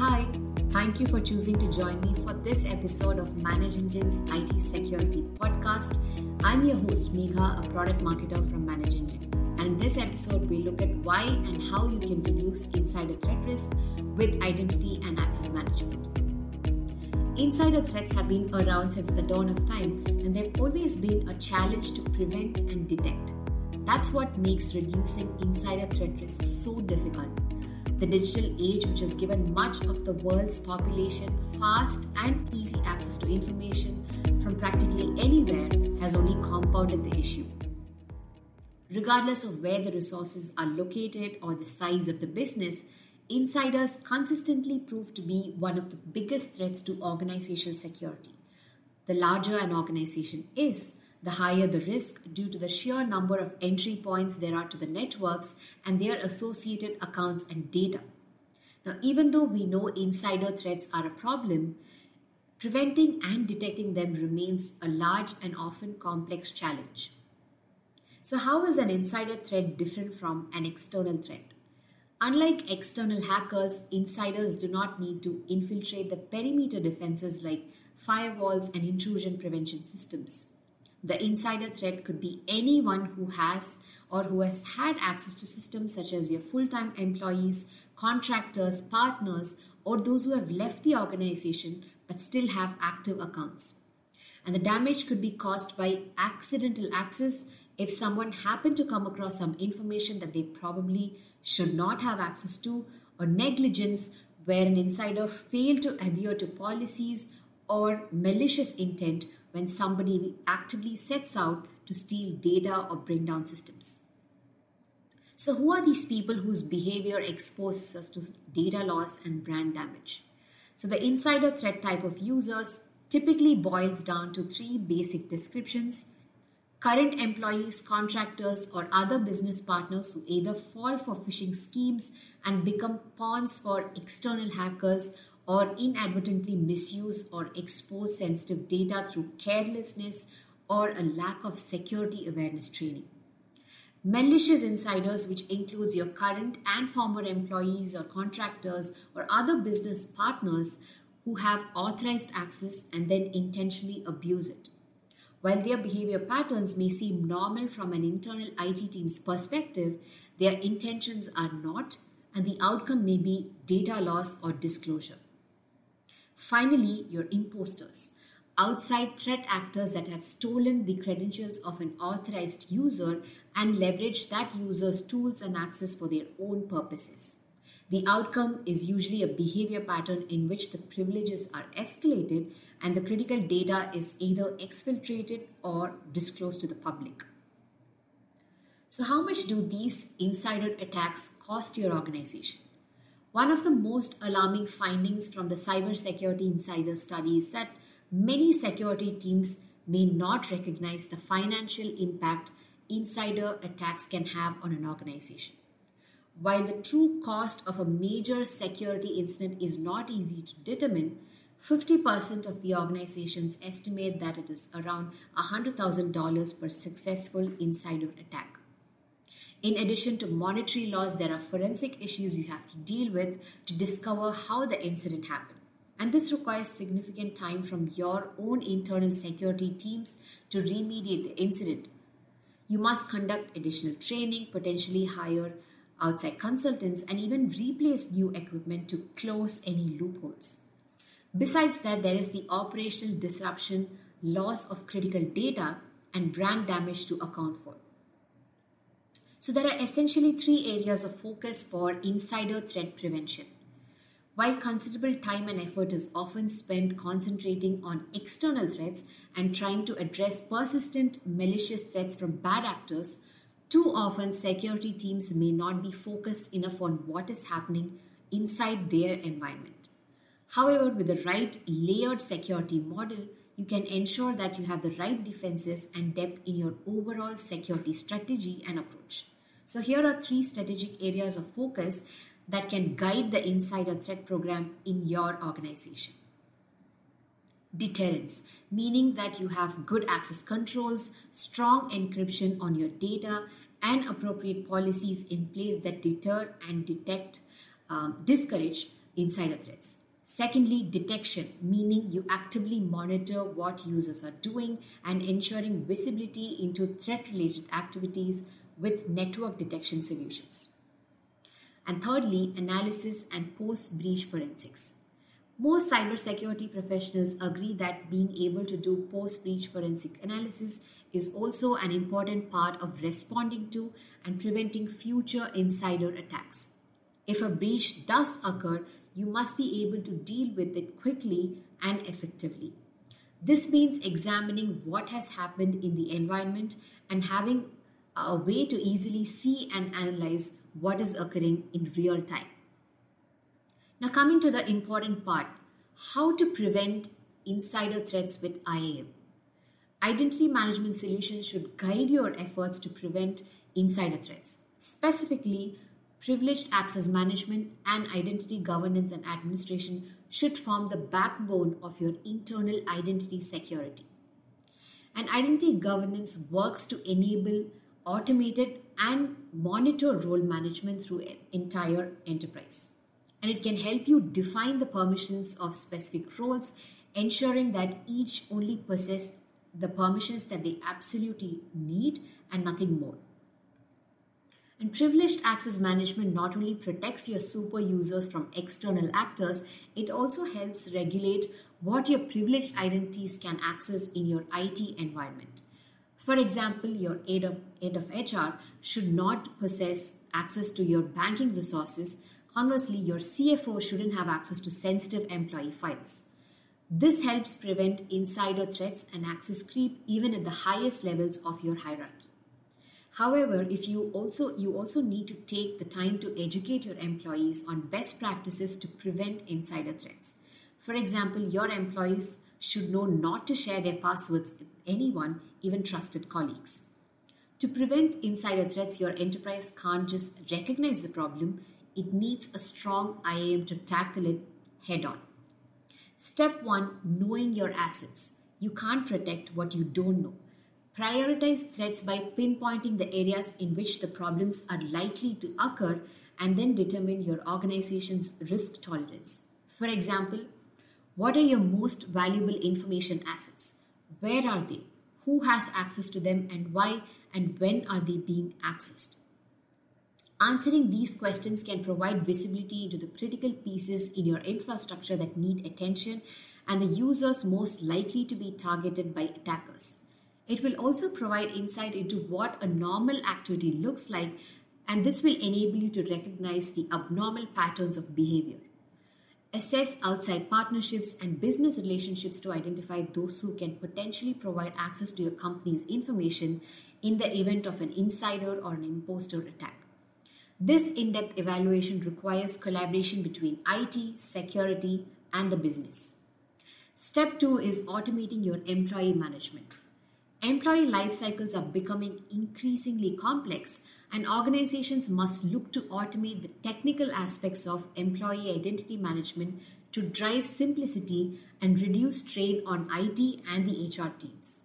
Hi, thank you for choosing to join me for this episode of ManageEngine's IT Security Podcast. I'm your host, Megha, a product marketer from ManageEngine. And in this episode, we look at why and how you can reduce insider threat risk with identity and access management. Insider threats have been around since the dawn of time, and they've always been a challenge to prevent and detect. That's what makes reducing insider threat risk so difficult the digital age, which has given much of the world's population fast and easy access to information from practically anywhere, has only compounded the issue. Regardless of where the resources are located or the size of the business, insiders consistently prove to be one of the biggest threats to organizational security. The larger an organization is, the higher the risk due to the sheer number of entry points there are to the networks and their associated accounts and data. Now, even though we know insider threats are a problem, preventing and detecting them remains a large and often complex challenge. So, how is an insider threat different from an external threat? Unlike external hackers, insiders do not need to infiltrate the perimeter defenses like firewalls and intrusion prevention systems. The insider threat could be anyone who has or who has had access to systems such as your full time employees, contractors, partners, or those who have left the organization but still have active accounts. And the damage could be caused by accidental access if someone happened to come across some information that they probably should not have access to, or negligence where an insider failed to adhere to policies or malicious intent when somebody actively sets out to steal data or bring down systems. So, who are these people whose behavior exposes us to data loss and brand damage? So, the insider threat type of users typically boils down to three basic descriptions current employees, contractors, or other business partners who either fall for phishing schemes and become pawns for external hackers or inadvertently misuse or expose sensitive data through carelessness or a lack of security awareness training. Malicious insiders, which includes your current and former employees or contractors or other business partners who have authorized access and then intentionally abuse it. While their behavior patterns may seem normal from an internal IT team's perspective, their intentions are not, and the outcome may be data loss or disclosure. Finally, your imposters, outside threat actors that have stolen the credentials of an authorized user and leverage that user's tools and access for their own purposes. The outcome is usually a behavior pattern in which the privileges are escalated and the critical data is either exfiltrated or disclosed to the public. So, how much do these insider attacks cost your organization? One of the most alarming findings from the Cybersecurity Insider study is that many security teams may not recognize the financial impact insider attacks can have on an organization. While the true cost of a major security incident is not easy to determine, 50% of the organizations estimate that it is around $100,000 per successful insider attack. In addition to monetary loss, there are forensic issues you have to deal with to discover how the incident happened. And this requires significant time from your own internal security teams to remediate the incident. You must conduct additional training, potentially hire outside consultants, and even replace new equipment to close any loopholes. Besides that, there is the operational disruption, loss of critical data, and brand damage to account for. So, there are essentially three areas of focus for insider threat prevention. While considerable time and effort is often spent concentrating on external threats and trying to address persistent malicious threats from bad actors, too often security teams may not be focused enough on what is happening inside their environment. However, with the right layered security model, you can ensure that you have the right defenses and depth in your overall security strategy and approach. So, here are three strategic areas of focus that can guide the insider threat program in your organization. Deterrence, meaning that you have good access controls, strong encryption on your data, and appropriate policies in place that deter and detect, um, discourage insider threats. Secondly, detection, meaning you actively monitor what users are doing and ensuring visibility into threat related activities with network detection solutions. And thirdly, analysis and post breach forensics. Most cybersecurity professionals agree that being able to do post breach forensic analysis is also an important part of responding to and preventing future insider attacks. If a breach does occur, you must be able to deal with it quickly and effectively. This means examining what has happened in the environment and having a way to easily see and analyze what is occurring in real time. Now, coming to the important part how to prevent insider threats with IAM. Identity management solutions should guide your efforts to prevent insider threats. Specifically, privileged access management and identity governance and administration should form the backbone of your internal identity security. And identity governance works to enable automated and monitor role management through an entire enterprise. And it can help you define the permissions of specific roles, ensuring that each only possess the permissions that they absolutely need and nothing more. And privileged access management not only protects your super users from external actors, it also helps regulate what your privileged identities can access in your IT environment. For example, your head of, of HR should not possess access to your banking resources. Conversely, your CFO shouldn't have access to sensitive employee files. This helps prevent insider threats and access creep even at the highest levels of your hierarchy. However, if you also you also need to take the time to educate your employees on best practices to prevent insider threats. For example, your employees should know not to share their passwords with anyone, even trusted colleagues. To prevent insider threats, your enterprise can't just recognize the problem, it needs a strong IAM to tackle it head on. Step 1 Knowing your assets. You can't protect what you don't know. Prioritize threats by pinpointing the areas in which the problems are likely to occur and then determine your organization's risk tolerance. For example, what are your most valuable information assets? Where are they? Who has access to them and why and when are they being accessed? Answering these questions can provide visibility into the critical pieces in your infrastructure that need attention and the users most likely to be targeted by attackers. It will also provide insight into what a normal activity looks like, and this will enable you to recognize the abnormal patterns of behavior. Assess outside partnerships and business relationships to identify those who can potentially provide access to your company's information in the event of an insider or an imposter attack. This in depth evaluation requires collaboration between IT, security, and the business. Step two is automating your employee management. Employee life cycles are becoming increasingly complex, and organizations must look to automate the technical aspects of employee identity management to drive simplicity and reduce strain on IT and the HR teams.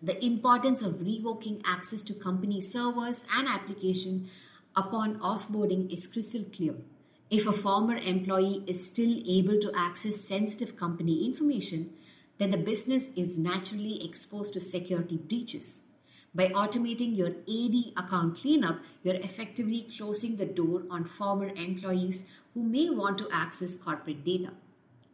The importance of revoking access to company servers and application upon offboarding is crystal clear. If a former employee is still able to access sensitive company information, then the business is naturally exposed to security breaches. By automating your AD account cleanup, you're effectively closing the door on former employees who may want to access corporate data.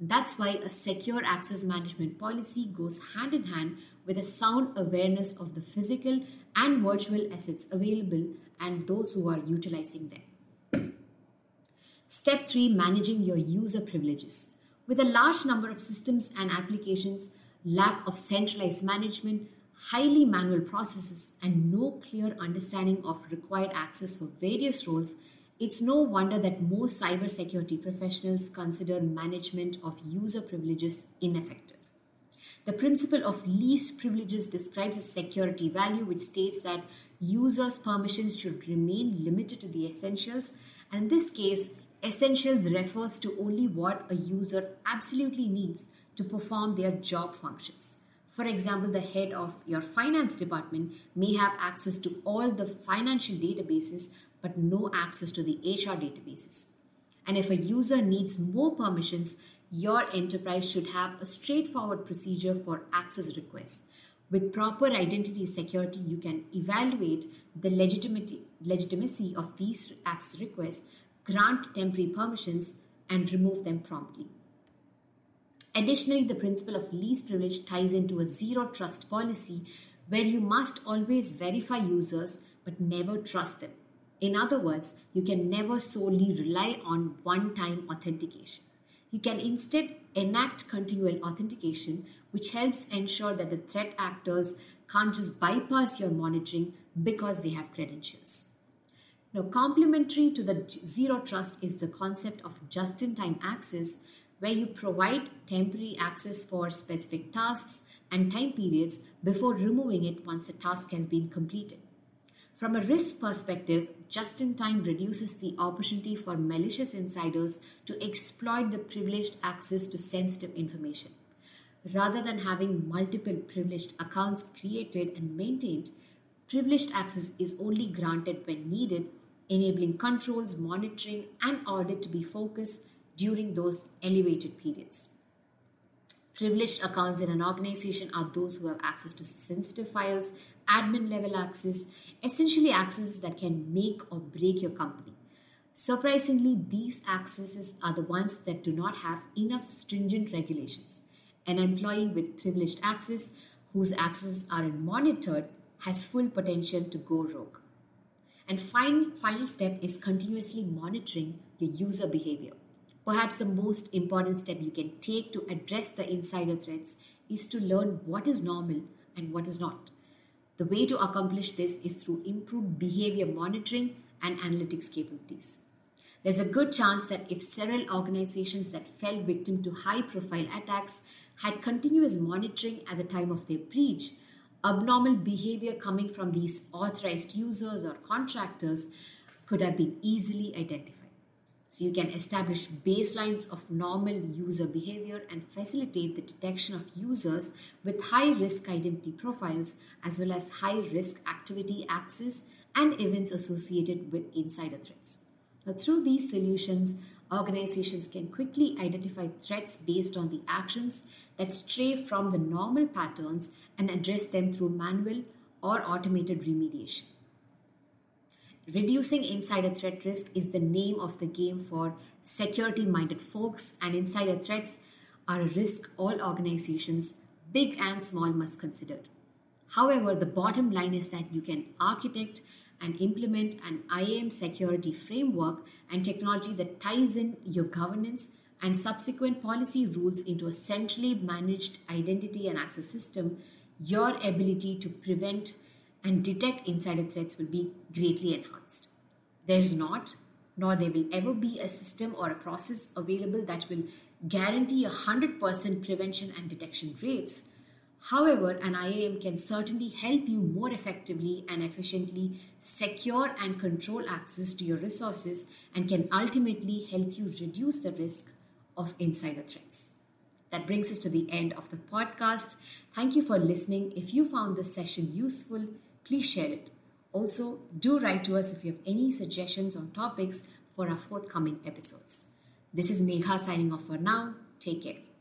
That's why a secure access management policy goes hand in hand with a sound awareness of the physical and virtual assets available and those who are utilizing them. Step 3 Managing your user privileges. With a large number of systems and applications, lack of centralized management, highly manual processes, and no clear understanding of required access for various roles, it's no wonder that most cybersecurity professionals consider management of user privileges ineffective. The principle of least privileges describes a security value which states that users' permissions should remain limited to the essentials, and in this case, Essentials refers to only what a user absolutely needs to perform their job functions. For example, the head of your finance department may have access to all the financial databases but no access to the HR databases. And if a user needs more permissions, your enterprise should have a straightforward procedure for access requests. With proper identity security, you can evaluate the legitimacy of these access requests, grant temporary permissions, and remove them promptly. Additionally, the principle of least privilege ties into a zero trust policy where you must always verify users but never trust them. In other words, you can never solely rely on one time authentication. You can instead enact continual authentication, which helps ensure that the threat actors can't just bypass your monitoring because they have credentials. Now, complementary to the zero trust is the concept of just in time access, where you provide temporary access for specific tasks and time periods before removing it once the task has been completed. From a risk perspective, just in time reduces the opportunity for malicious insiders to exploit the privileged access to sensitive information. Rather than having multiple privileged accounts created and maintained, privileged access is only granted when needed, enabling controls, monitoring, and audit to be focused during those elevated periods. Privileged accounts in an organization are those who have access to sensitive files, admin level access, essentially accesses that can make or break your company. Surprisingly, these accesses are the ones that do not have enough stringent regulations. An employee with privileged access, whose accesses aren't monitored, has full potential to go rogue. And final, final step is continuously monitoring your user behavior. Perhaps the most important step you can take to address the insider threats is to learn what is normal and what is not. The way to accomplish this is through improved behavior monitoring and analytics capabilities. There's a good chance that if several organizations that fell victim to high profile attacks had continuous monitoring at the time of their breach, abnormal behavior coming from these authorized users or contractors could have been easily identified. So you can establish baselines of normal user behavior and facilitate the detection of users with high risk identity profiles as well as high risk activity access and events associated with insider threats. Now, through these solutions, organizations can quickly identify threats based on the actions that stray from the normal patterns and address them through manual or automated remediation. Reducing insider threat risk is the name of the game for security minded folks, and insider threats are a risk all organizations, big and small, must consider. However, the bottom line is that you can architect and implement an IAM security framework and technology that ties in your governance and subsequent policy rules into a centrally managed identity and access system, your ability to prevent and detect insider threats will be greatly enhanced. There is not, nor there will ever be a system or a process available that will guarantee 100% prevention and detection rates. However, an IAM can certainly help you more effectively and efficiently secure and control access to your resources and can ultimately help you reduce the risk of insider threats. That brings us to the end of the podcast. Thank you for listening. If you found this session useful, please share it. Also, do write to us if you have any suggestions on topics for our forthcoming episodes. This is Megha signing off for now. Take care.